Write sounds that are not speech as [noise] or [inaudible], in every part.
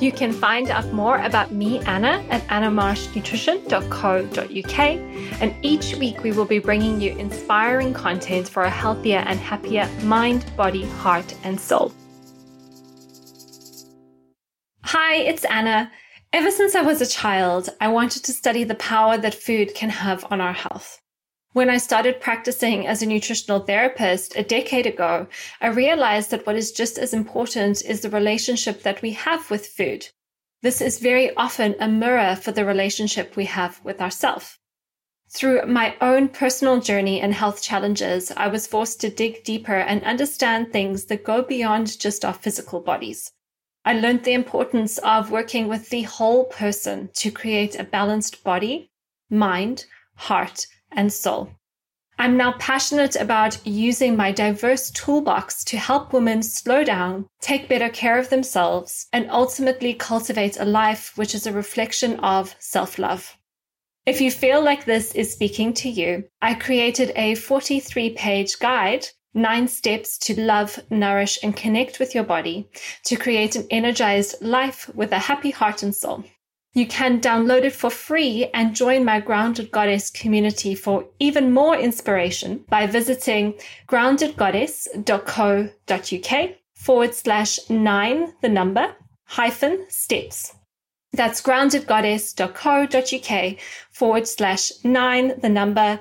You can find out more about me, Anna, at annamarshnutrition.co.uk. And each week we will be bringing you inspiring content for a healthier and happier mind, body, heart, and soul. Hi, it's Anna. Ever since I was a child, I wanted to study the power that food can have on our health. When I started practicing as a nutritional therapist a decade ago, I realized that what is just as important is the relationship that we have with food. This is very often a mirror for the relationship we have with ourselves. Through my own personal journey and health challenges, I was forced to dig deeper and understand things that go beyond just our physical bodies. I learned the importance of working with the whole person to create a balanced body, mind, heart, and soul. I'm now passionate about using my diverse toolbox to help women slow down, take better care of themselves, and ultimately cultivate a life which is a reflection of self love. If you feel like this is speaking to you, I created a 43 page guide, nine steps to love, nourish, and connect with your body to create an energized life with a happy heart and soul. You can download it for free and join my Grounded Goddess community for even more inspiration by visiting groundedgoddess.co.uk forward slash nine, the number, hyphen steps. That's groundedgoddess.co.uk forward slash nine, the number,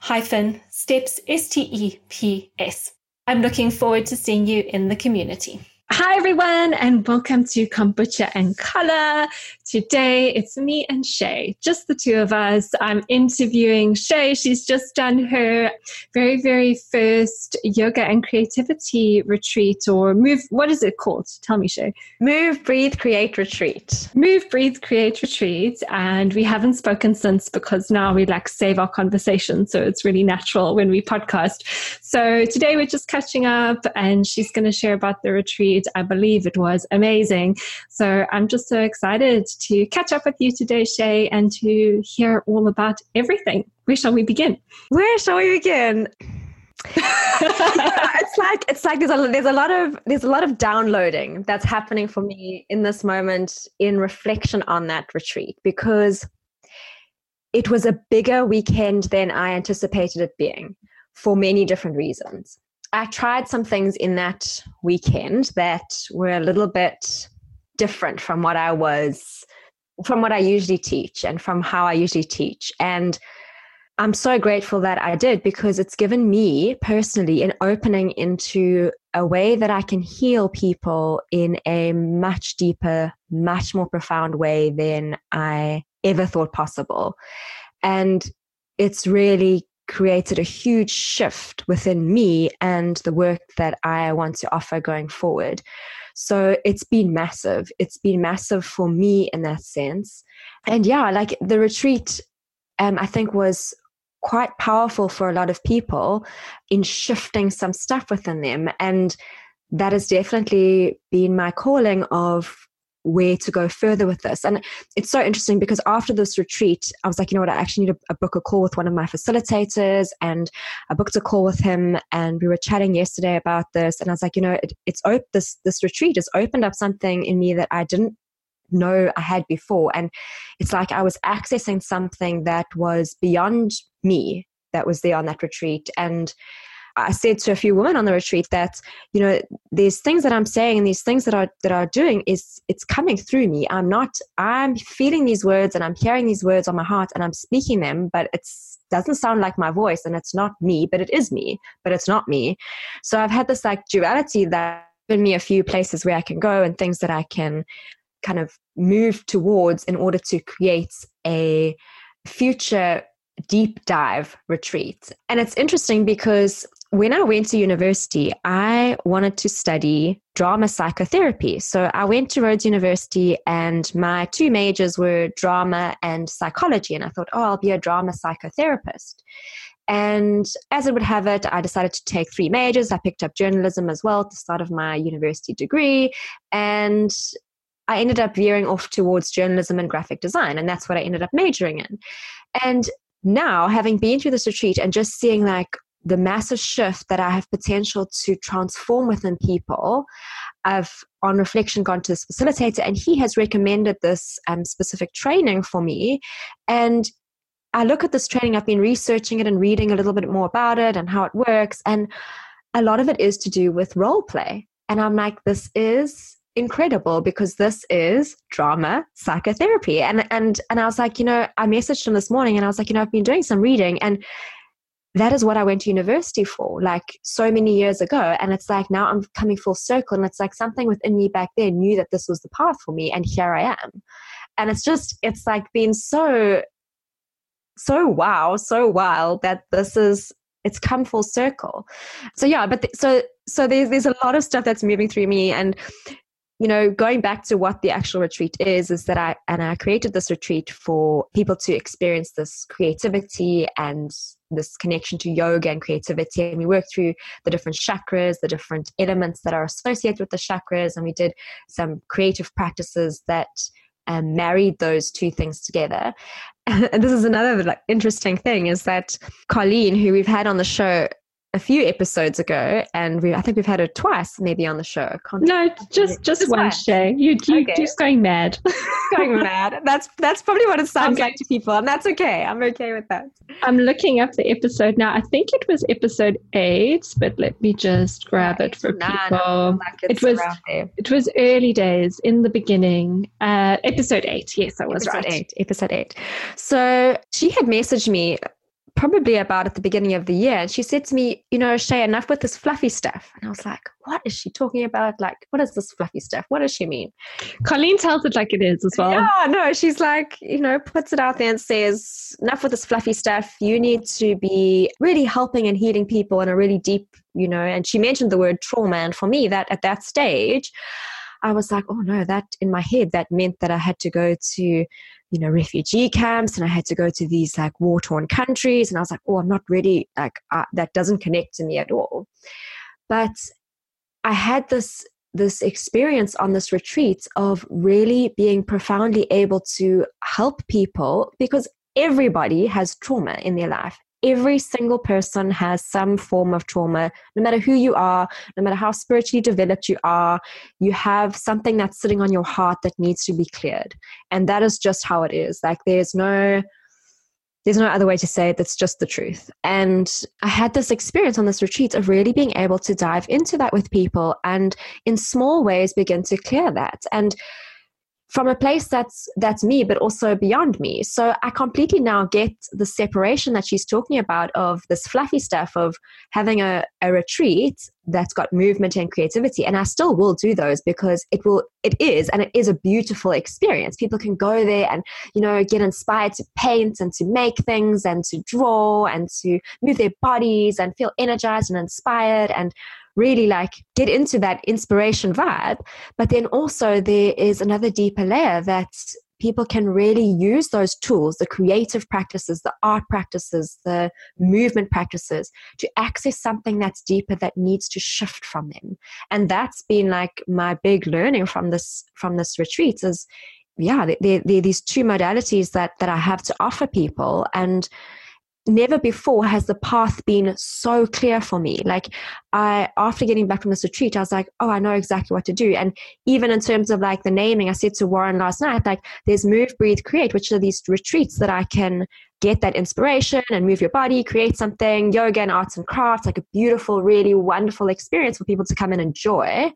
hyphen steps, S T E P S. I'm looking forward to seeing you in the community. Hi, everyone, and welcome to Kombucha and Color. Today it's me and Shay, just the two of us. I'm interviewing Shay. She's just done her very, very first yoga and creativity retreat or move. What is it called? Tell me, Shay. Move, breathe, create retreat. Move, breathe, create retreat. And we haven't spoken since because now we like save our conversation. So it's really natural when we podcast. So today we're just catching up and she's going to share about the retreat. I believe it was amazing. So I'm just so excited to catch up with you today, Shay, and to hear all about everything. Where shall we begin? Where shall we begin? [laughs] it's like it's like there's a there's a lot of there's a lot of downloading that's happening for me in this moment in reflection on that retreat because it was a bigger weekend than I anticipated it being for many different reasons. I tried some things in that weekend that were a little bit different from what I was from what I usually teach and from how I usually teach. And I'm so grateful that I did because it's given me personally an opening into a way that I can heal people in a much deeper, much more profound way than I ever thought possible. And it's really created a huge shift within me and the work that I want to offer going forward. So it's been massive. It's been massive for me in that sense. And yeah, like the retreat, um, I think was quite powerful for a lot of people in shifting some stuff within them. And that has definitely been my calling of where to go further with this. And it's so interesting because after this retreat, I was like, you know what, I actually need to a book a call with one of my facilitators. And I booked a call with him and we were chatting yesterday about this. And I was like, you know, it, it's op- this, this retreat has opened up something in me that I didn't know I had before. And it's like I was accessing something that was beyond me that was there on that retreat. And I said to a few women on the retreat that you know these things that I'm saying and these things that are that are doing is it's coming through me. I'm not I'm feeling these words and I'm hearing these words on my heart and I'm speaking them, but it doesn't sound like my voice and it's not me, but it is me, but it's not me. So I've had this like duality that given me a few places where I can go and things that I can kind of move towards in order to create a future deep dive retreat. And it's interesting because when I went to university, I wanted to study drama psychotherapy. So I went to Rhodes University, and my two majors were drama and psychology. And I thought, oh, I'll be a drama psychotherapist. And as it would have it, I decided to take three majors. I picked up journalism as well at the start of my university degree. And I ended up veering off towards journalism and graphic design. And that's what I ended up majoring in. And now, having been through this retreat and just seeing like the massive shift that I have potential to transform within people, I've on reflection gone to this facilitator and he has recommended this um, specific training for me. And I look at this training, I've been researching it and reading a little bit more about it and how it works. And a lot of it is to do with role play. And I'm like, this is incredible because this is drama psychotherapy. And and and I was like, you know, I messaged him this morning and I was like, you know, I've been doing some reading and that is what I went to university for, like so many years ago. And it's like now I'm coming full circle. And it's like something within me back then knew that this was the path for me. And here I am. And it's just, it's like been so, so wow, so wild that this is, it's come full circle. So yeah, but th- so, so there's, there's a lot of stuff that's moving through me. And you know, going back to what the actual retreat is, is that I and I created this retreat for people to experience this creativity and this connection to yoga and creativity. And we worked through the different chakras, the different elements that are associated with the chakras, and we did some creative practices that um, married those two things together. [laughs] And this is another like interesting thing is that Colleen, who we've had on the show a few episodes ago, and we I think we've had her twice maybe on the show. no, just just one Shay. You you okay. just going mad. [laughs] going mad. That's that's probably what it sounds okay. like to people, and that's okay. I'm okay with that. I'm looking up the episode now. I think it was episode eight, but let me just grab it for nah, people. it was it was early days in the beginning. Uh, episode eight. Yes, I was episode right. Eight. Episode eight. So she had messaged me probably about at the beginning of the year. And she said to me, You know, Shay, enough with this fluffy stuff. And I was like, What is she talking about? Like, what is this fluffy stuff? What does she mean? Colleen tells it like it is as well. Yeah, no, she's like, you know, puts it out there and says, Enough with this fluffy stuff. You need to be really helping and healing people in a really deep, you know, and she mentioned the word trauma. And for me, that at that stage, I was like, oh no, that in my head, that meant that I had to go to you know refugee camps and i had to go to these like war torn countries and i was like oh i'm not ready like uh, that doesn't connect to me at all. But i had this this experience on this retreat of really being profoundly able to help people because everybody has trauma in their life every single person has some form of trauma, no matter who you are, no matter how spiritually developed you are, you have something that's sitting on your heart that needs to be cleared. And that is just how it is. Like there's no there's no other way to say it that's just the truth and i had this experience on this retreat of really being able to dive into that with people and in small ways begin to clear that and from a place that's that's me but also beyond me. So i completely now get the separation that she's talking about of this fluffy stuff of having a, a retreat that's got movement and creativity. And i still will do those because it will it is and it is a beautiful experience. People can go there and you know get inspired to paint and to make things and to draw and to move their bodies and feel energized and inspired and really like get into that inspiration vibe. But then also there is another deeper layer that people can really use those tools, the creative practices, the art practices, the movement practices to access something that's deeper that needs to shift from them. And that's been like my big learning from this from this retreat is yeah, there, there, are these two modalities that that I have to offer people and never before has the path been so clear for me. Like i after getting back from this retreat i was like oh i know exactly what to do. And even in terms of like the naming i said to warren last night like there's move breathe create which are these retreats that i can get that inspiration and move your body create something yoga and arts and crafts like a beautiful really wonderful experience for people to come and enjoy.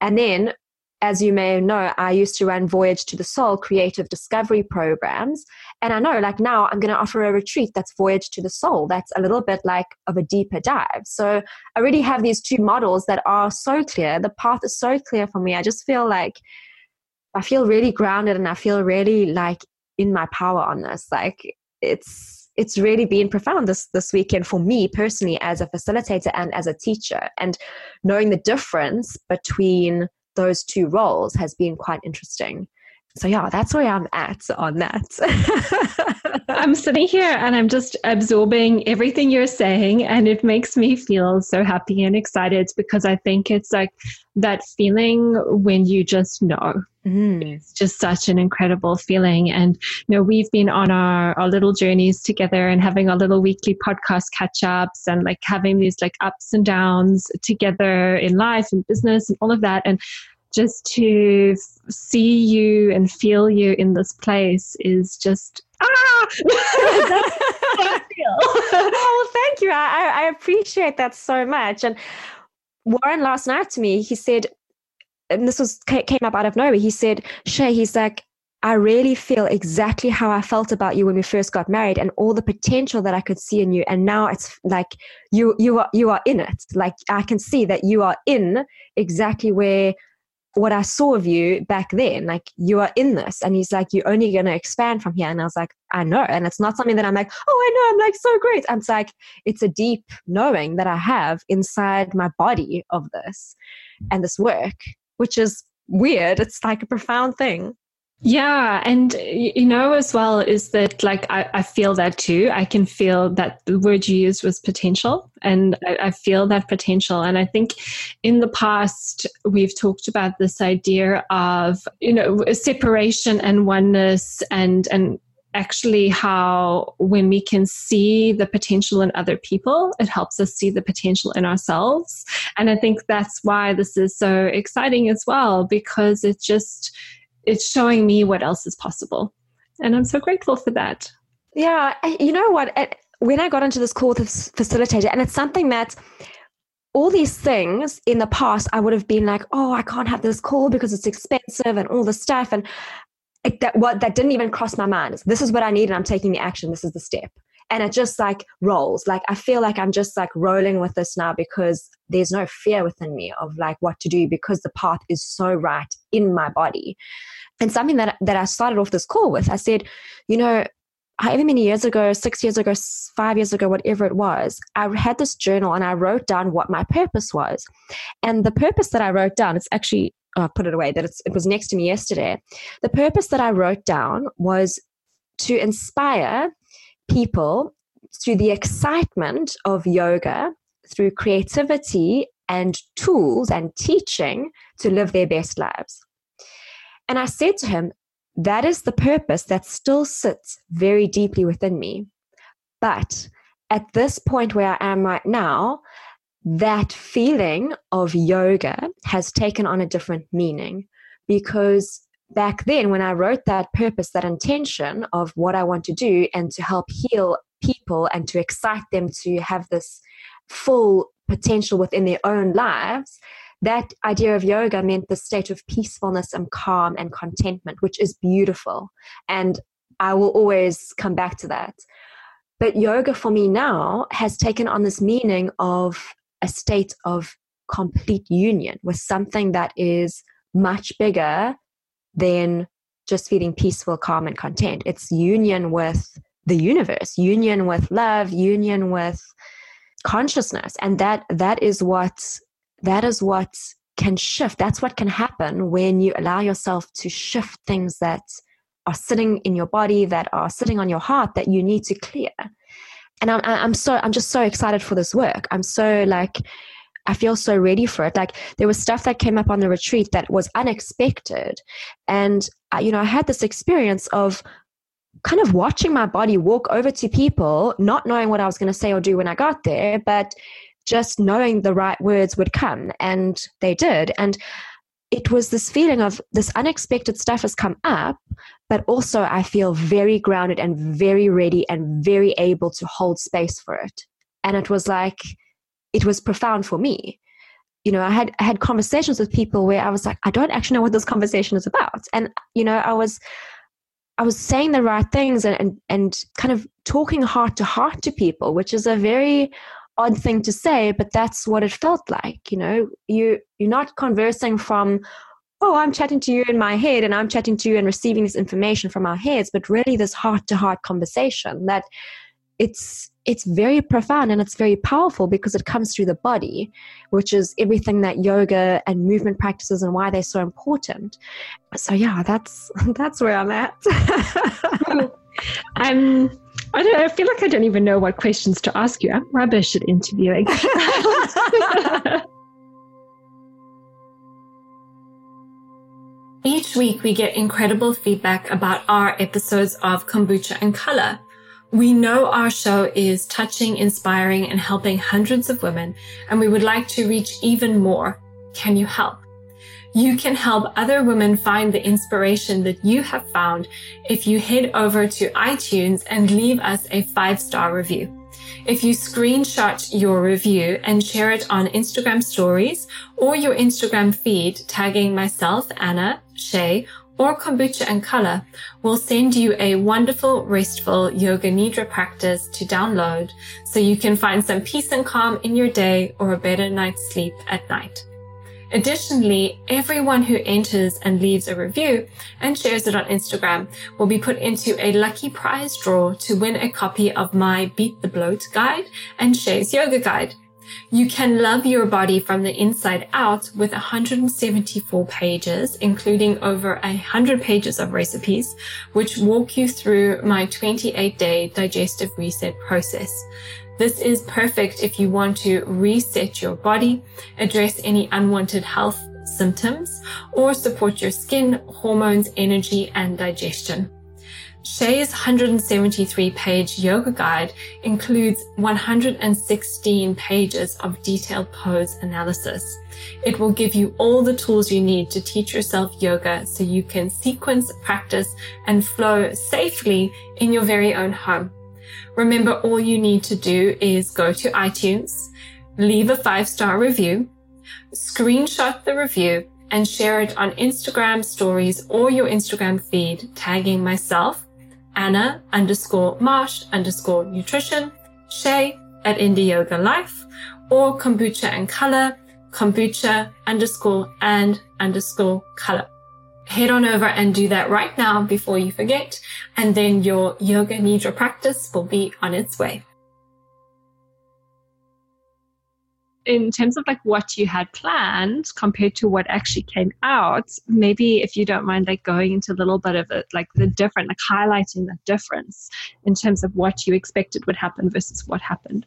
And then as you may know, I used to run Voyage to the Soul creative discovery programs. And I know, like now, I'm going to offer a retreat that's Voyage to the Soul. That's a little bit like of a deeper dive. So I really have these two models that are so clear. The path is so clear for me. I just feel like I feel really grounded and I feel really like in my power on this. Like it's it's really been profound this this weekend for me personally as a facilitator and as a teacher and knowing the difference between those two roles has been quite interesting so yeah that's where i'm at on that. [laughs] I'm sitting here and i'm just absorbing everything you're saying and it makes me feel so happy and excited because i think it's like that feeling when you just know. Mm. it's just such an incredible feeling. And you know we've been on our, our little journeys together and having our little weekly podcast catch ups and like having these like ups and downs together in life and business and all of that. And just to see you and feel you in this place is just ah! [laughs] [laughs] Oh thank you. I, I appreciate that so much. And warren last night to me he said and this was came up out of nowhere. He said shay he's like I really feel exactly how I felt about you when we first got married and all the potential that I could see in you. And now it's like you you are you are in it. Like I can see that you are in exactly where what I saw of you back then, like you are in this. And he's like, you're only going to expand from here. And I was like, I know. And it's not something that I'm like, oh, I know. I'm like so great. I'm like, it's a deep knowing that I have inside my body of this and this work, which is weird. It's like a profound thing. Yeah. And, you know, as well, is that like I, I, feel that too. I can feel that the word you used was potential. And I, I feel that potential. And I think in the past, we've talked about this idea of, you know, separation and oneness and, and, actually how when we can see the potential in other people it helps us see the potential in ourselves and i think that's why this is so exciting as well because it just it's showing me what else is possible. And I'm so grateful for that. Yeah, you know what? When I got into this call with a facilitator, and it's something that all these things in the past, I would have been like, oh, I can't have this call because it's expensive and all this stuff. And it, that what that didn't even cross my mind. This is what I need, and I'm taking the action. This is the step. And it just like rolls. Like I feel like I'm just like rolling with this now because there's no fear within me of like what to do because the path is so right in my body. And something that that I started off this call with, I said, you know, however many years ago, six years ago, five years ago, whatever it was, I had this journal and I wrote down what my purpose was. And the purpose that I wrote down, it's actually, I put it away, that it was next to me yesterday. The purpose that I wrote down was to inspire people through the excitement of yoga, through creativity and tools and teaching to live their best lives. And I said to him, that is the purpose that still sits very deeply within me. But at this point where I am right now, that feeling of yoga has taken on a different meaning because back then when I wrote that purpose, that intention of what I want to do and to help heal people and to excite them to have this full potential within their own lives, that idea of yoga meant the state of peacefulness and calm and contentment, which is beautiful. And I will always come back to that. But yoga for me now has taken on this meaning of a state of complete union with something that is much bigger than just feeling peaceful, calm, and content. It's union with the universe, union with love, union with consciousness. And that that is what that is what can shift. That's what can happen when you allow yourself to shift things that are sitting in your body, that are sitting on your heart that you need to clear. And I'm, I'm so, I'm just so excited for this work. I'm so like, I feel so ready for it. Like there was stuff that came up on the retreat that was unexpected. And, uh, you know, I had this experience of kind of watching my body walk over to people, not knowing what I was going to say or do when I got there, but just knowing the right words would come and they did and it was this feeling of this unexpected stuff has come up but also i feel very grounded and very ready and very able to hold space for it and it was like it was profound for me you know i had I had conversations with people where i was like i don't actually know what this conversation is about and you know i was i was saying the right things and and, and kind of talking heart to heart to people which is a very odd thing to say, but that's what it felt like. You know, you you're not conversing from, oh, I'm chatting to you in my head, and I'm chatting to you and receiving this information from our heads, but really this heart to heart conversation that it's it's very profound and it's very powerful because it comes through the body which is everything that yoga and movement practices and why they're so important so yeah that's [laughs] that's where i'm at i'm I don't I feel like I don't even know what questions to ask you. I'm rubbish at interviewing. [laughs] Each week we get incredible feedback about our episodes of Kombucha and Color. We know our show is touching, inspiring, and helping hundreds of women, and we would like to reach even more. Can you help? You can help other women find the inspiration that you have found if you head over to iTunes and leave us a five star review. If you screenshot your review and share it on Instagram stories or your Instagram feed, tagging myself, Anna, Shay, or kombucha and color will send you a wonderful, restful yoga nidra practice to download so you can find some peace and calm in your day or a better night's sleep at night. Additionally, everyone who enters and leaves a review and shares it on Instagram will be put into a lucky prize draw to win a copy of my Beat the Bloat guide and Shay's yoga guide. You can love your body from the inside out with 174 pages, including over 100 pages of recipes, which walk you through my 28 day digestive reset process. This is perfect if you want to reset your body, address any unwanted health symptoms, or support your skin, hormones, energy, and digestion. Shay's 173 page yoga guide includes 116 pages of detailed pose analysis. It will give you all the tools you need to teach yourself yoga so you can sequence, practice, and flow safely in your very own home. Remember, all you need to do is go to iTunes, leave a five star review, screenshot the review, and share it on Instagram stories or your Instagram feed, tagging myself Anna underscore Marsh underscore nutrition, Shay at Indie Yoga Life, or kombucha and color, kombucha underscore and underscore color. Head on over and do that right now before you forget, and then your yoga nidra practice will be on its way. In terms of like what you had planned compared to what actually came out maybe if you don't mind like going into a little bit of it like the different like highlighting the difference in terms of what you expected would happen versus what happened.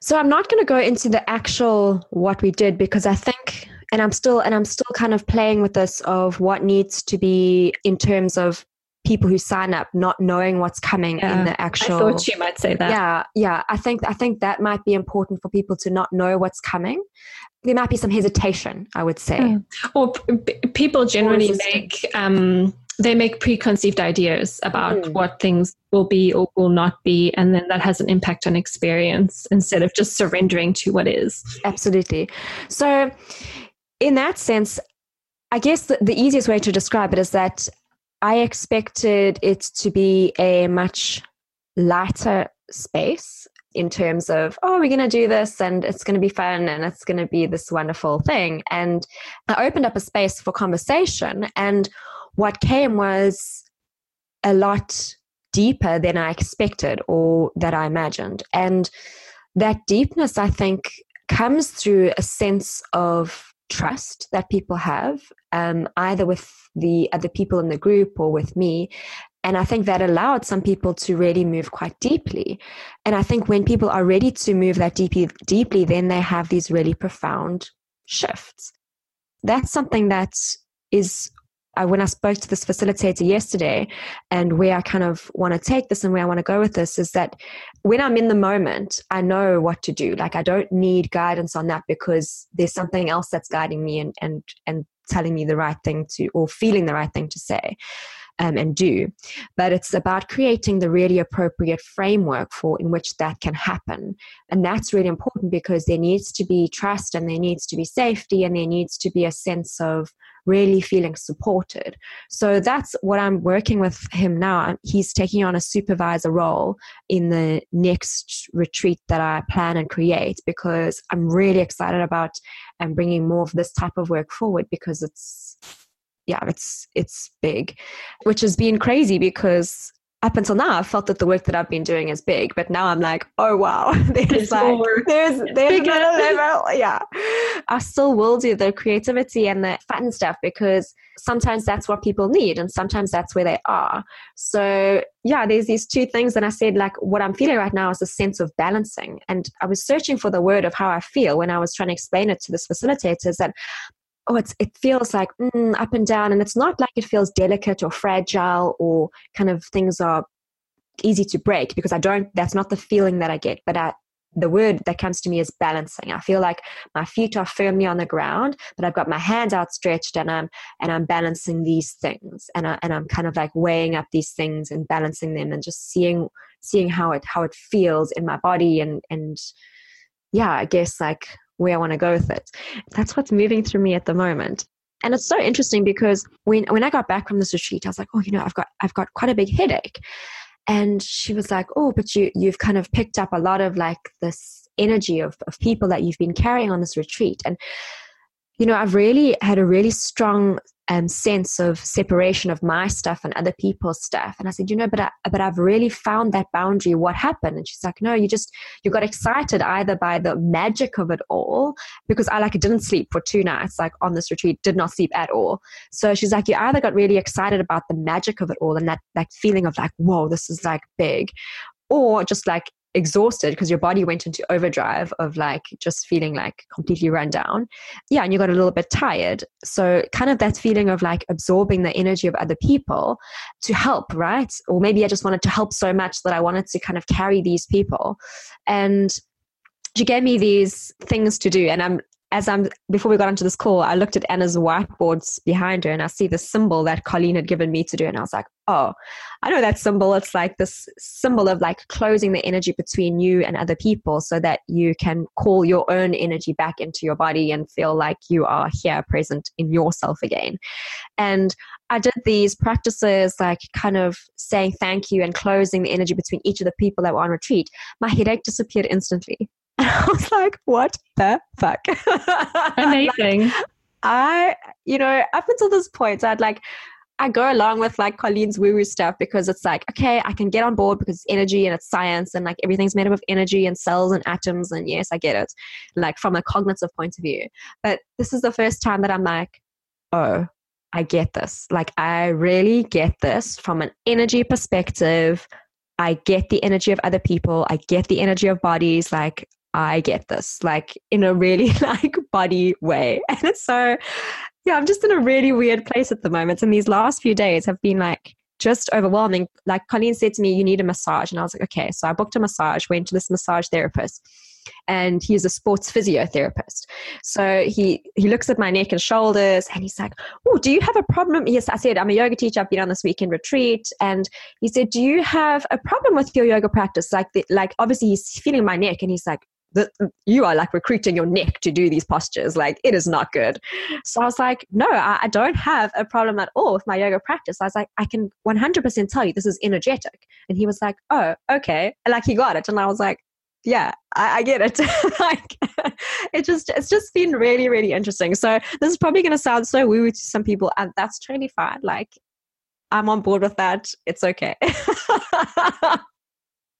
So i'm not going to go into the actual what we did because i think and i'm still and i'm still kind of playing with this of what needs to be in terms of people who sign up not knowing what's coming yeah, in the actual I thought you might say that. Yeah, yeah. I think I think that might be important for people to not know what's coming. There might be some hesitation, I would say. Mm. Or p- people generally make um, they make preconceived ideas about mm. what things will be or will not be and then that has an impact on experience instead of just surrendering to what is absolutely so in that sense i guess the, the easiest way to describe it is that I expected it to be a much lighter space in terms of, oh, we're going to do this and it's going to be fun and it's going to be this wonderful thing. And I opened up a space for conversation. And what came was a lot deeper than I expected or that I imagined. And that deepness, I think, comes through a sense of trust that people have, um, either with the other people in the group or with me. And I think that allowed some people to really move quite deeply. And I think when people are ready to move that deeply, deeply, then they have these really profound shifts. That's something that is I, when I spoke to this facilitator yesterday and where I kind of want to take this and where I want to go with this is that when I'm in the moment, I know what to do. Like I don't need guidance on that because there's something else that's guiding me and and and telling me the right thing to or feeling the right thing to say. Um, and do. But it's about creating the really appropriate framework for in which that can happen. And that's really important because there needs to be trust and there needs to be safety and there needs to be a sense of really feeling supported. So that's what I'm working with him now. He's taking on a supervisor role in the next retreat that I plan and create because I'm really excited about and bringing more of this type of work forward because it's yeah, it's it's big, which has been crazy because up until now, I felt that the work that I've been doing is big, but now I'm like, oh wow, [laughs] there's like more. there's there's another [laughs] level. Yeah, I still will do the creativity and the fun stuff because sometimes that's what people need, and sometimes that's where they are. So yeah, there's these two things, and I said like what I'm feeling right now is a sense of balancing, and I was searching for the word of how I feel when I was trying to explain it to this facilitator is and oh, it's, it feels like mm, up and down. And it's not like it feels delicate or fragile or kind of things are easy to break because I don't, that's not the feeling that I get. But I, the word that comes to me is balancing. I feel like my feet are firmly on the ground, but I've got my hands outstretched and I'm and I'm balancing these things and I, and I'm kind of like weighing up these things and balancing them and just seeing seeing how it how it feels in my body and and yeah, I guess like where I want to go with it. That's what's moving through me at the moment. And it's so interesting because when when I got back from this retreat, I was like, oh, you know, I've got I've got quite a big headache. And she was like, oh, but you you've kind of picked up a lot of like this energy of, of people that you've been carrying on this retreat. And you know, I've really had a really strong um, sense of separation of my stuff and other people's stuff. And I said, you know, but I, but I've really found that boundary. What happened? And she's like, no, you just you got excited either by the magic of it all because I like didn't sleep for two nights like on this retreat, did not sleep at all. So she's like, you either got really excited about the magic of it all and that that feeling of like, whoa, this is like big, or just like exhausted because your body went into overdrive of like just feeling like completely run down. Yeah, and you got a little bit tired. So, kind of that feeling of like absorbing the energy of other people to help, right? Or maybe I just wanted to help so much that I wanted to kind of carry these people. And she gave me these things to do and i'm as I'm before we got onto this call, I looked at Anna's whiteboards behind her and I see the symbol that Colleen had given me to do. And I was like, oh, I know that symbol. It's like this symbol of like closing the energy between you and other people so that you can call your own energy back into your body and feel like you are here present in yourself again. And I did these practices like kind of saying thank you and closing the energy between each of the people that were on retreat. My headache disappeared instantly. And [laughs] I was like, what the fuck? [laughs] Amazing. like, I, you know, up until this point, I'd like, I go along with like Colleen's woo woo stuff because it's like, okay, I can get on board because it's energy and it's science and like everything's made up of energy and cells and atoms. And yes, I get it, like from a cognitive point of view. But this is the first time that I'm like, oh, I get this. Like, I really get this from an energy perspective. I get the energy of other people. I get the energy of bodies. Like, I get this, like in a really [laughs] like body way. [laughs] And it's so, yeah, I'm just in a really weird place at the moment. And these last few days have been like just overwhelming. Like Colleen said to me, you need a massage. And I was like, okay. So I booked a massage, went to this massage therapist and he's a sports physiotherapist. So he he looks at my neck and shoulders and he's like, "Oh, do you have a problem?" Yes, I said, "I'm a yoga teacher. I've been on this weekend retreat." And he said, "Do you have a problem with your yoga practice?" Like, the, like obviously he's feeling my neck and he's like, that you are like recruiting your neck to do these postures. Like it is not good. So I was like, no, I, I, don't have a problem at all with my yoga practice. I was like, I can 100% tell you this is energetic. And he was like, oh, okay. And like he got it. And I was like, yeah, I, I get it. [laughs] like it just it's just been really, really interesting. So this is probably gonna sound so woo to some people, and that's totally fine. Like I'm on board with that. It's okay. [laughs]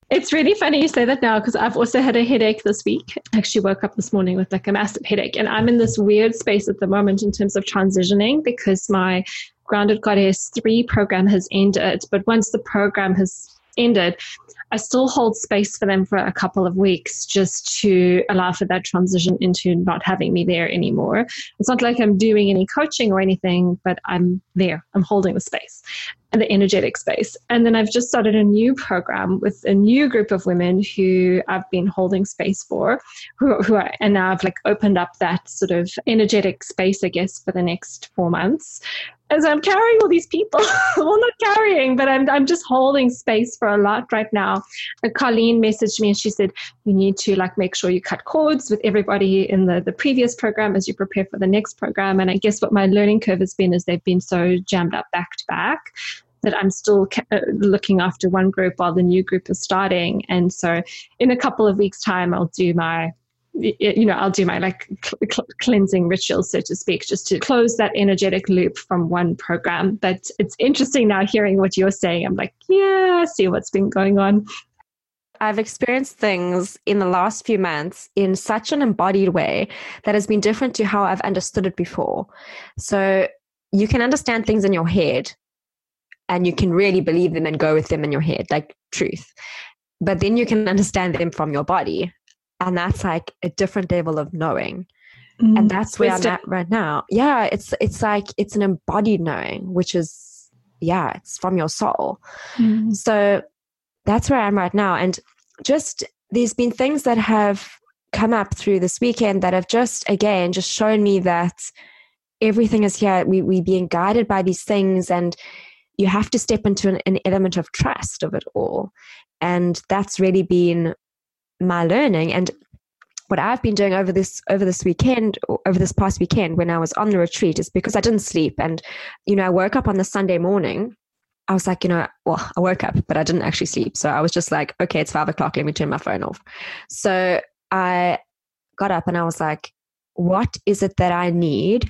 It's really funny you say that now because I've also had a headache this week. I actually woke up this morning with like a massive headache, and I'm in this weird space at the moment in terms of transitioning because my Grounded Goddess 3 program has ended. But once the program has ended, I still hold space for them for a couple of weeks just to allow for that transition into not having me there anymore. It's not like I'm doing any coaching or anything, but I'm there. I'm holding the space and the energetic space. And then I've just started a new program with a new group of women who I've been holding space for, who, who are, and now I've like opened up that sort of energetic space, I guess, for the next four months as I'm carrying all these people, [laughs] well, not carrying, but I'm, I'm just holding space for a lot right now. And Colleen messaged me and she said, you need to like make sure you cut cords with everybody in the, the previous program as you prepare for the next program. And I guess what my learning curve has been is they've been so jammed up back to back that I'm still uh, looking after one group while the new group is starting. And so in a couple of weeks time, I'll do my you know, I'll do my like cl- cleansing ritual, so to speak, just to close that energetic loop from one program. But it's interesting now hearing what you're saying. I'm like, yeah, I see what's been going on. I've experienced things in the last few months in such an embodied way that has been different to how I've understood it before. So you can understand things in your head and you can really believe them and go with them in your head, like truth. But then you can understand them from your body and that's like a different level of knowing. Mm, and that's where i'm at right now. Yeah it's it's like it's an embodied knowing which is yeah it's from your soul. Mm. so that's where i'm right now. And just there's been things that have come up through this weekend that have just again just shown me that everything is here. We we being guided by these things and you have to step into an, an element of trust of it all. And that's really been my learning and what I've been doing over this over this weekend, over this past weekend when I was on the retreat, is because I didn't sleep, and you know I woke up on the Sunday morning. I was like, you know, well, I woke up, but I didn't actually sleep, so I was just like, okay, it's five o'clock. Let me turn my phone off. So I got up and I was like, what is it that I need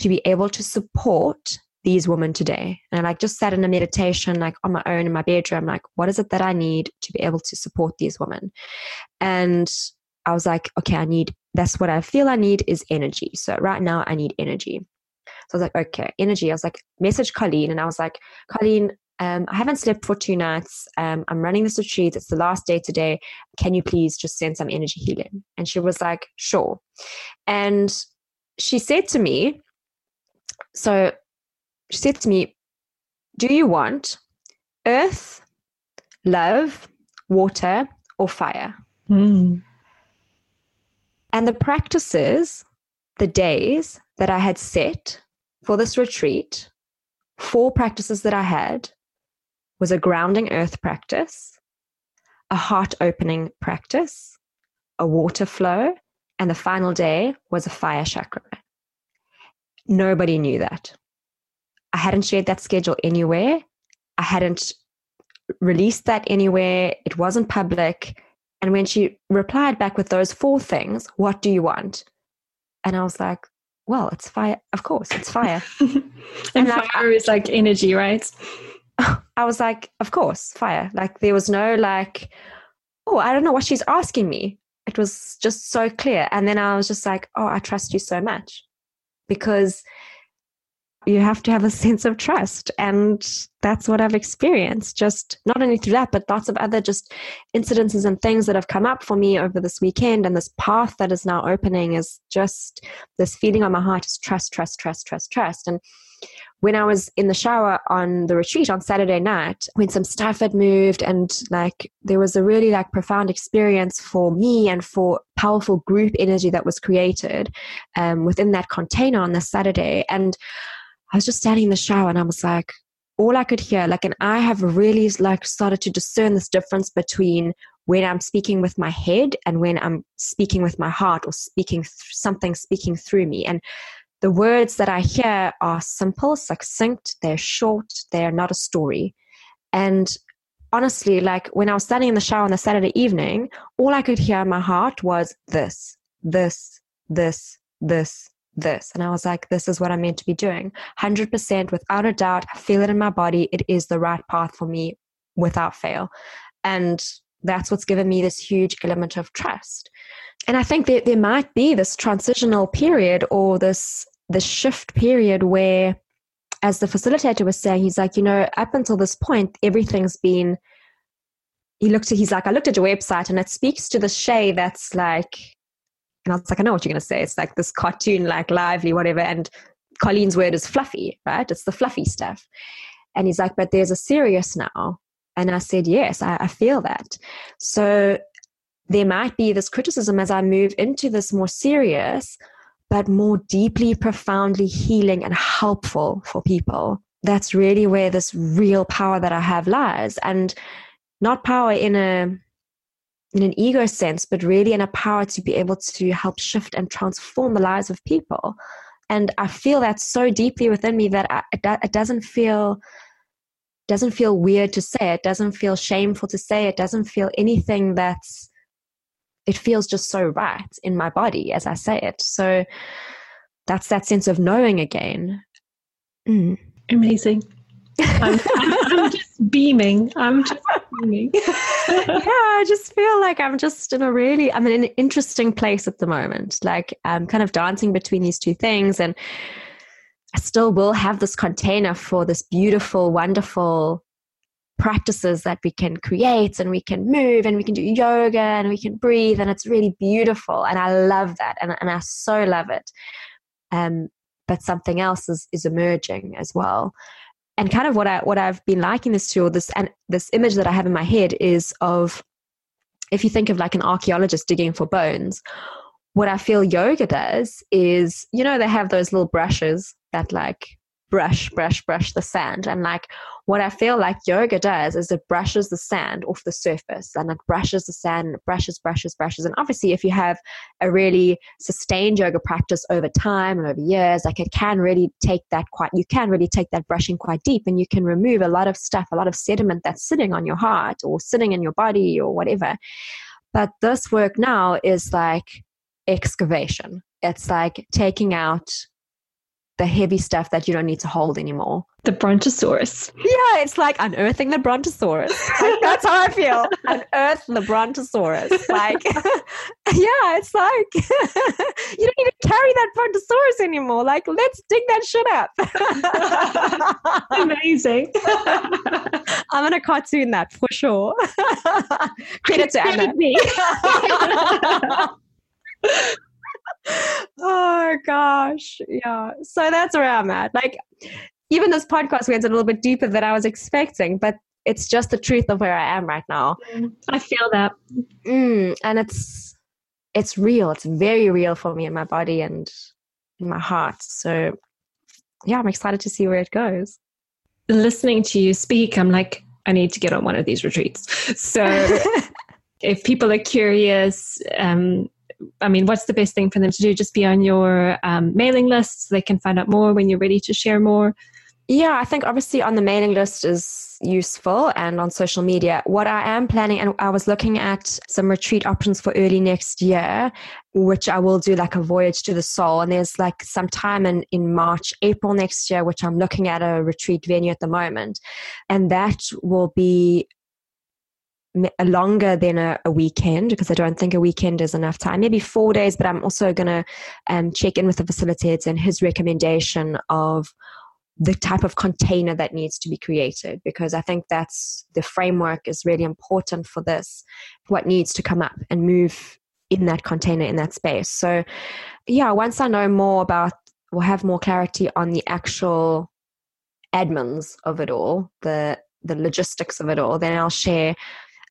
to be able to support these women today. And I like just sat in a meditation, like on my own in my bedroom, like, what is it that I need to be able to support these women? And I was like, okay, I need, that's what I feel I need is energy. So right now I need energy. So I was like, okay, energy. I was like, message Colleen. And I was like, Colleen, um, I haven't slept for two nights. Um, I'm running this retreat. It's the last day today. Can you please just send some energy healing? And she was like, sure. And she said to me, so she said to me, Do you want earth, love, water, or fire? Mm. And the practices, the days that I had set for this retreat, four practices that I had was a grounding earth practice, a heart opening practice, a water flow, and the final day was a fire chakra. Nobody knew that. I hadn't shared that schedule anywhere. I hadn't released that anywhere. It wasn't public. And when she replied back with those four things, what do you want? And I was like, well, it's fire. Of course, it's fire. [laughs] and, and like, fire is like energy, right? [laughs] I was like, of course, fire. Like there was no like, oh, I don't know what she's asking me. It was just so clear. And then I was just like, oh, I trust you so much because you have to have a sense of trust. And that's what i've experienced just not only through that but lots of other just incidences and things that have come up for me over this weekend. And this path that is now opening is just this feeling on my heart is trust trust trust trust trust. And when I was in the shower on the retreat on Saturday night, when some stuff had moved and like there was a really like profound experience for me and for powerful group energy that was created um, within that container on the Saturday. And I was just standing in the shower and I was like, all I could hear, like, and I have really like started to discern this difference between when I'm speaking with my head and when I'm speaking with my heart or speaking th- something speaking through me. And the words that I hear are simple, succinct, they're short, they're not a story. And honestly, like when I was standing in the shower on the Saturday evening, all I could hear in my heart was this, this, this, this, this. And I was like, this is what I'm meant to be doing. 100% without a doubt. I feel it in my body. It is the right path for me without fail. And that's what's given me this huge element of trust. And I think that there might be this transitional period or this this shift period where as the facilitator was saying, he's like, you know, up until this point, everything's been he looked at he's like, I looked at your website and it speaks to the Shay that's like and I was like, I know what you're going to say. It's like this cartoon, like lively, whatever. And Colleen's word is fluffy, right? It's the fluffy stuff. And he's like, but there's a serious now. And I said, yes, I, I feel that. So there might be this criticism as I move into this more serious, but more deeply, profoundly healing and helpful for people. That's really where this real power that I have lies. And not power in a in an ego sense, but really in a power to be able to help shift and transform the lives of people. And I feel that so deeply within me that I, it doesn't feel doesn't feel weird to say it doesn't feel shameful to say it doesn't feel anything that's it feels just so right in my body as I say it. So that's that sense of knowing again. Mm. Amazing. I'm, I'm, I'm, just beaming. I'm just [laughs] yeah, I just feel like I'm just in a really, I'm in an interesting place at the moment. Like I'm kind of dancing between these two things, and I still will have this container for this beautiful, wonderful practices that we can create and we can move and we can do yoga and we can breathe and it's really beautiful and I love that and, and I so love it. Um, but something else is, is emerging as well. And kind of what I what I've been liking this to, or this and this image that I have in my head is of if you think of like an archaeologist digging for bones, what I feel yoga does is, you know, they have those little brushes that like brush, brush, brush the sand. And like what I feel like yoga does is it brushes the sand off the surface and it brushes the sand, and it brushes, brushes, brushes. And obviously, if you have a really sustained yoga practice over time and over years, like it can really take that quite, you can really take that brushing quite deep and you can remove a lot of stuff, a lot of sediment that's sitting on your heart or sitting in your body or whatever. But this work now is like excavation. It's like taking out the heavy stuff that you don't need to hold anymore. The Brontosaurus. Yeah, it's like unearthing the Brontosaurus. Like, that's how I feel. [laughs] Unearth the Brontosaurus. Like, [laughs] yeah, it's like [laughs] you don't need to carry that Brontosaurus anymore. Like, let's dig that shit up. Amazing. I'm gonna cartoon that for sure. Credit to Anna. Me oh gosh. Yeah. So that's where I'm at. Like even this podcast went a little bit deeper than I was expecting, but it's just the truth of where I am right now. I feel that. Mm, and it's it's real. It's very real for me in my body and in my heart. So yeah, I'm excited to see where it goes. Listening to you speak, I'm like, I need to get on one of these retreats. So [laughs] if people are curious, um, I mean, what's the best thing for them to do? Just be on your um, mailing list so they can find out more when you're ready to share more. Yeah, I think obviously on the mailing list is useful and on social media. What I am planning, and I was looking at some retreat options for early next year, which I will do like a voyage to the soul. And there's like some time in, in March, April next year, which I'm looking at a retreat venue at the moment. And that will be longer than a, a, weekend because I don't think a weekend is enough time. Maybe four days, but I'm also going to um, check in with the facilitator and his recommendation of the type of container that needs to be created because I think that's the framework is really important for this. What needs to come up and move in that container in that space. So, yeah, once I know more about, we'll have more clarity on the actual admins of it all, the the logistics of it all, then I'll share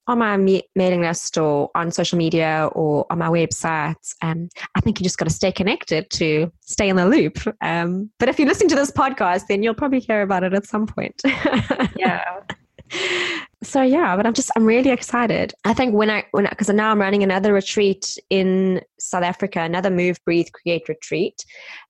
on my mailing list or on social media or on my website. Um, I think you just got to stay connected to stay in the loop. Um, but if you're listening to this podcast, then you'll probably hear about it at some point. [laughs] yeah. So yeah, but I'm just I'm really excited. I think when I when because now I'm running another retreat in South Africa, another Move, Breathe, Create retreat,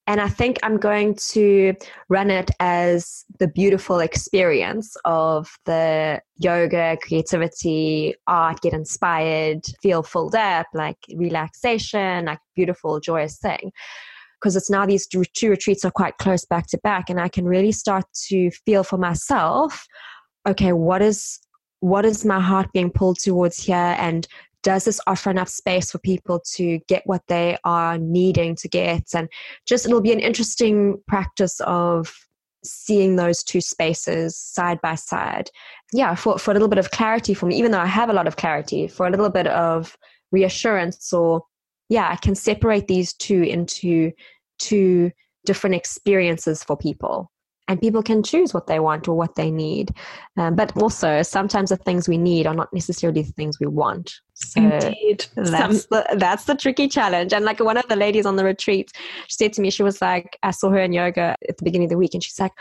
and I think I'm going to run it as the beautiful experience of the yoga, creativity, art, get inspired, feel filled up, like relaxation, like beautiful, joyous thing. Because it's now these two retreats are quite close back to back, and I can really start to feel for myself okay, what is what is my heart being pulled towards here? And does this offer enough space for people to get what they are needing to get? And just it'll be an interesting practice of seeing those two spaces side by side. Yeah for, for a little bit of clarity for me even though i have a lot of clarity for a little bit of reassurance or yeah i can separate these two into two different experiences for people and people can choose what they want or what they need. Um, but also, sometimes the things we need are not necessarily the things we want. So Indeed. That's, the, that's the tricky challenge. And like one of the ladies on the retreat, she said to me, she was like, I saw her in yoga at the beginning of the week, and she's like,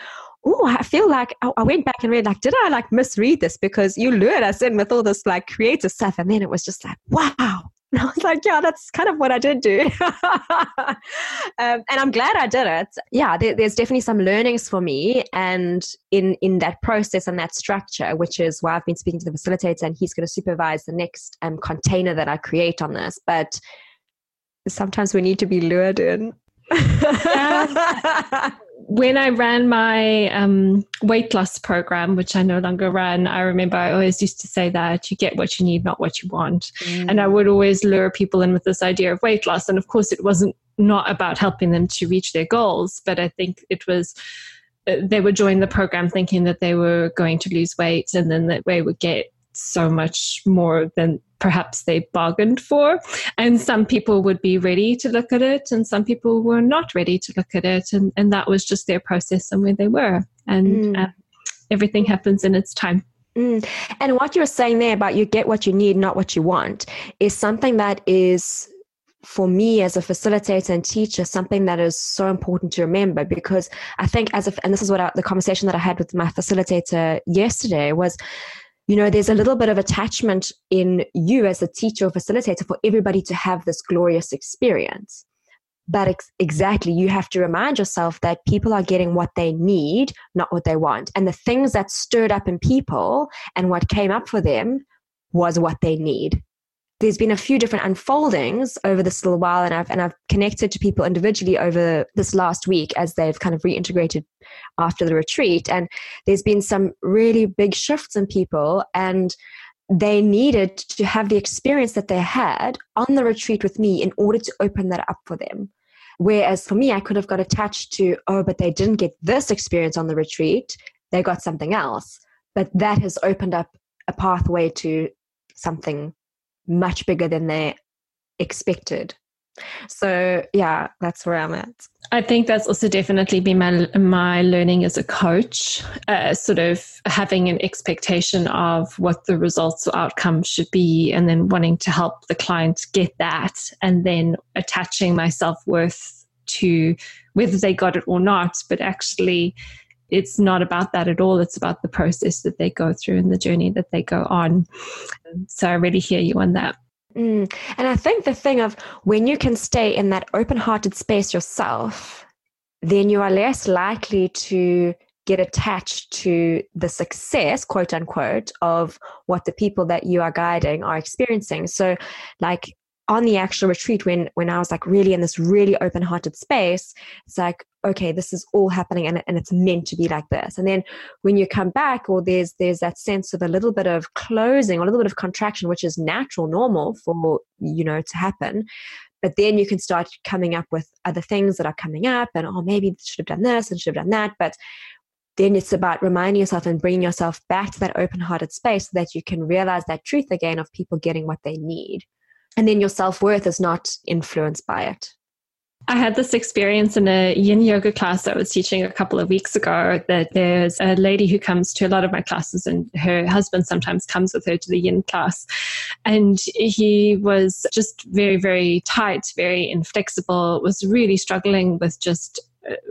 oh, I feel like I, I, went back and read, like, did I like misread this? Because you lured us in with all this like creative stuff. And then it was just like, wow, And [laughs] I was like, yeah, that's kind of what I did do. [laughs] um, and I'm glad I did it. Yeah, there, there's definitely some learnings for me. And in, in that process and that structure, which is why I've been speaking to the facilitator and he's going to supervise the next um, container that I create on this. But sometimes we need to be lured in. [laughs] when I ran my um, weight loss program, which I no longer run, I remember I always used to say that you get what you need, not what you want. Mm. And I would always lure people in with this idea of weight loss. And of course, it wasn't not about helping them to reach their goals, but I think it was uh, they would join the program thinking that they were going to lose weight and then that they would get so much more than perhaps they bargained for. And some people would be ready to look at it, and some people were not ready to look at it. And, and that was just their process and where they were. And mm. uh, everything happens in its time. Mm. And what you're saying there about you get what you need, not what you want, is something that is for me as a facilitator and teacher something that is so important to remember because i think as if and this is what I, the conversation that i had with my facilitator yesterday was you know, there's a little bit of attachment in you as a teacher or facilitator for everybody to have this glorious experience. But ex- exactly, you have to remind yourself that people are getting what they need, not what they want. And the things that stirred up in people and what came up for them was what they need there's been a few different unfoldings over this little while and I've and I've connected to people individually over this last week as they've kind of reintegrated after the retreat. And there's been some really big shifts in people and they needed to have the experience that they had on the retreat with me in order to open that up for them. Whereas for me I could have got attached to oh but they didn't get this experience on the retreat they got something else. But that has opened up a pathway to something much bigger than they expected. So yeah, that's where I'm at. I think that's also definitely been my my learning as a coach, uh, sort of having an expectation of what the results or outcomes should be, and then wanting to help the client get that, and then attaching my self worth to whether they got it or not. But actually, it's not about that at all. It's about the process that they go through and the journey that they go on. So I really hear you on that. Mm. And I think the thing of when you can stay in that open hearted space yourself, then you are less likely to get attached to the success, quote unquote, of what the people that you are guiding are experiencing. So, like on the actual retreat when when I was like really in this really open hearted space, it's like okay, this is all happening and, and it's meant to be like this. And then when you come back, or there's there's that sense of a little bit of closing a little bit of contraction, which is natural, normal for you know to happen. But then you can start coming up with other things that are coming up, and oh, maybe should have done this and should have done that. But then it's about reminding yourself and bringing yourself back to that open hearted space so that you can realize that truth again of people getting what they need and then your self-worth is not influenced by it I had this experience in a yin yoga class I was teaching a couple of weeks ago that there's a lady who comes to a lot of my classes and her husband sometimes comes with her to the yin class. And he was just very, very tight, very inflexible, was really struggling with just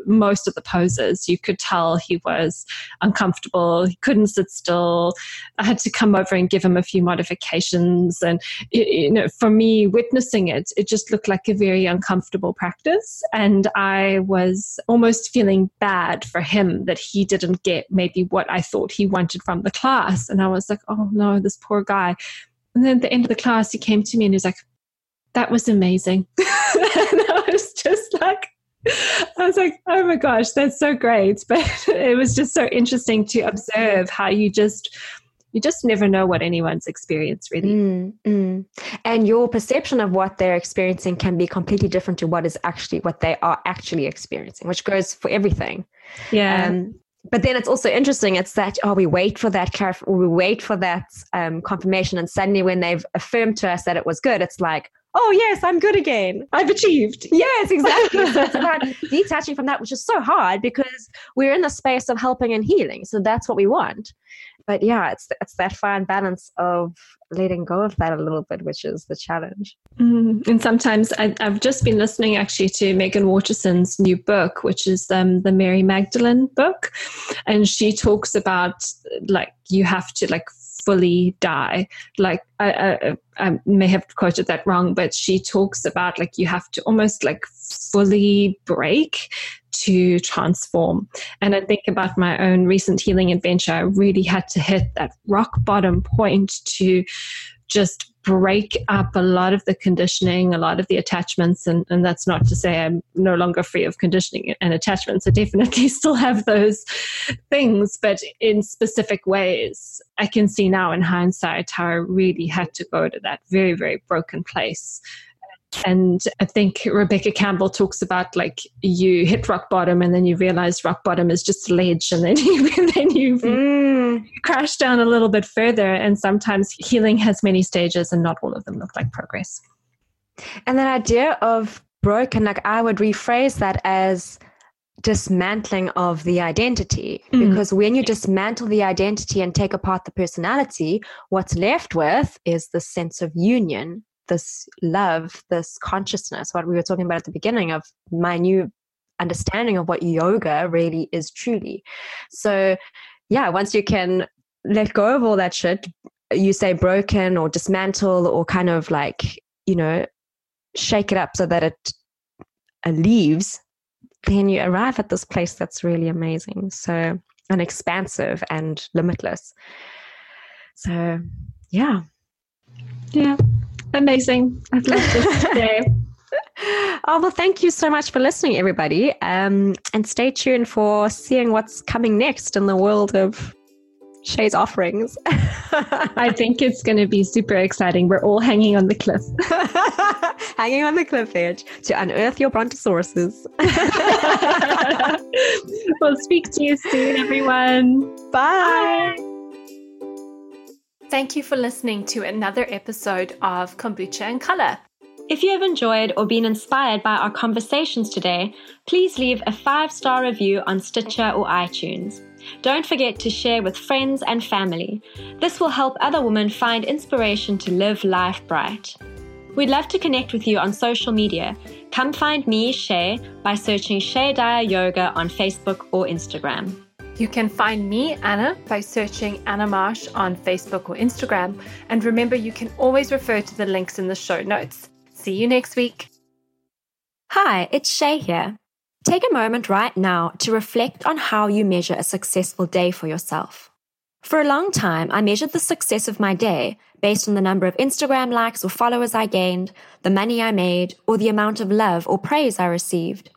most of the poses. You could tell he was uncomfortable. He couldn't sit still. I had to come over and give him a few modifications. And, you know, for me, witnessing it, it just looked like a very uncomfortable practice. And I was almost feeling bad for him that he didn't get maybe what I thought he wanted from the class. And I was like, oh no, this poor guy. And then at the end of the class, he came to me and he was like, that was amazing. [laughs] and I was just like, [laughs] I was like, oh my gosh, that's so great. [laughs] But it was just so interesting to observe how you just you just never know what anyone's experience really. Mm, mm. And your perception of what they're experiencing can be completely different to what is actually what they are actually experiencing, which goes for everything. Yeah. Um, but then it's also interesting. It's that oh, we wait for that clarif- or we wait for that um, confirmation, and suddenly when they've affirmed to us that it was good, it's like oh yes i'm good again. I've achieved. Yes exactly. So it's about [laughs] detaching from that which is so hard because we're in the space of helping and healing. So that's what we want. But yeah, it's it's that fine balance of letting go of that a little bit, which is the challenge. Mm, and sometimes I, have just been listening actually to Meggan Watterson's new book, which is um, the Mary Magdalene book, and she talks about like you have to like fully die. Like I, I, I, may have quoted that wrong, but she talks about like you have to almost like fully break to transform. And I think about my own recent healing adventure. I really had to hit that rock bottom point to just break up a lot of the conditioning, a lot of the attachments. And, and that's not to say I'm no longer free of conditioning and attachments. I definitely [laughs] still have those things, but in specific ways. I can see now in hindsight how I really had to go to that very, very broken place and I think Rebecca Campbell talks about like you hit rock bottom and then you realize rock bottom is just a ledge and then [laughs] you, then you, mm. crash down a little bit further. And sometimes healing has many stages and not all of them look like progress. And that idea of broken, like I would rephrase that as dismantling of the identity mm. because when you dismantle the identity and take apart the personality what's left with is the sense of union this love, this consciousness, what we were talking about at the beginning of my new understanding of what yoga really is truly. So, yeah, once you can let go of all that shit, you say broken or dismantle or kind of like, you know, shake it up so that it uh, leaves, then you arrive at this place that's really amazing. So, and expansive and limitless. So, yeah. Yeah. Amazing. I've loved this [laughs] today. oh, well, thank you so much for listening, everybody. Um, and stay tuned for seeing what's coming next in the world of Shay's offerings. I [laughs] think it's going to be super exciting. We're all hanging on the cliff. [laughs] hanging on the cliff edge to unearth your brontosauruses. we'll speak to you soon, everyone. Bye. Bye. Thank you for listening to another episode of Kombucha and Color. If you have enjoyed or been inspired by our conversations today, please leave a five star review on Stitcher or iTunes. Don't forget to share with friends and family. This will help other women find inspiration to live life bright. We'd love to connect with you on social media. Come find me, Shay, by searching Shay Dyer Yoga on Facebook or Instagram. You can find me, Anna, by searching Anna Marsh on Facebook or Instagram. And remember, you can always refer to the links in the show notes. See you next week. Hi, it's Shay here. Take a moment right now to reflect on how you measure a successful day for yourself. For a long time, I measured the success of my day based on the number of Instagram likes or followers I gained, the money I made, or the amount of love or praise I received.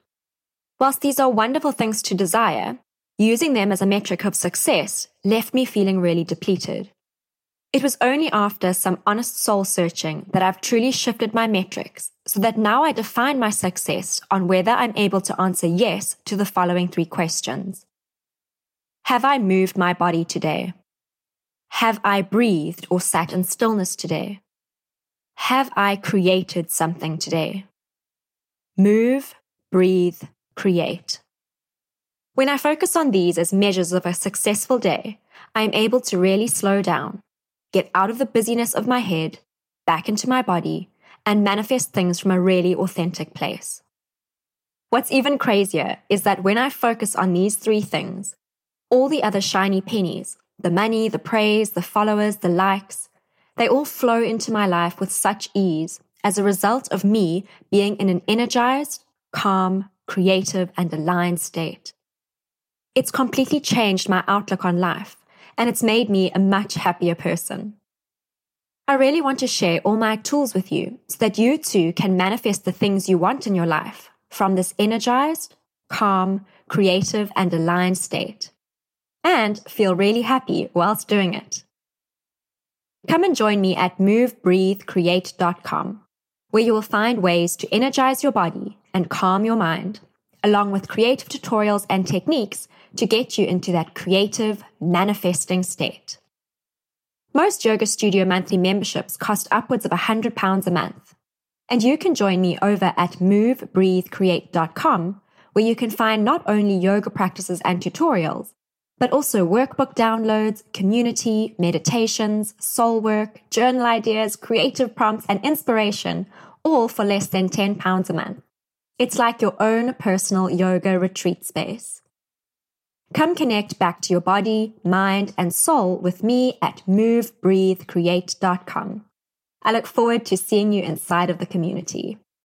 Whilst these are wonderful things to desire, Using them as a metric of success left me feeling really depleted. It was only after some honest soul searching that I've truly shifted my metrics so that now I define my success on whether I'm able to answer yes to the following three questions. Have I moved my body today? Have I breathed or sat in stillness today? Have I created something today? Move, breathe, create. When I focus on these as measures of a successful day, I am able to really slow down, get out of the busyness of my head, back into my body, and manifest things from a really authentic place. What's even crazier is that when I focus on these three things, all the other shiny pennies, the money, the praise, the followers, the likes, they all flow into my life with such ease as a result of me being in an energized, calm, creative, and aligned state. It's completely changed my outlook on life, and it's made me a much happier person. I really want to share all my tools with you so that you too can manifest the things you want in your life from this energized, calm, creative, and aligned state, and feel really happy whilst doing it. Come and join me at movebreathecreate.com, where you will find ways to energize your body and calm your mind, along with creative tutorials and techniques to get you into that creative, manifesting state. Most Yoga Studio monthly memberships cost upwards of £100 a month. And you can join me over at movebreathecreate.com, where you can find not only yoga practices and tutorials, but also workbook downloads, community, meditations, soul work, journal ideas, creative prompts, and inspiration, all for less than £10 a month. It's like your own personal yoga retreat space. Come connect back to your body, mind, and soul with me at movebreathecreate.com. I look forward to seeing you inside of the community.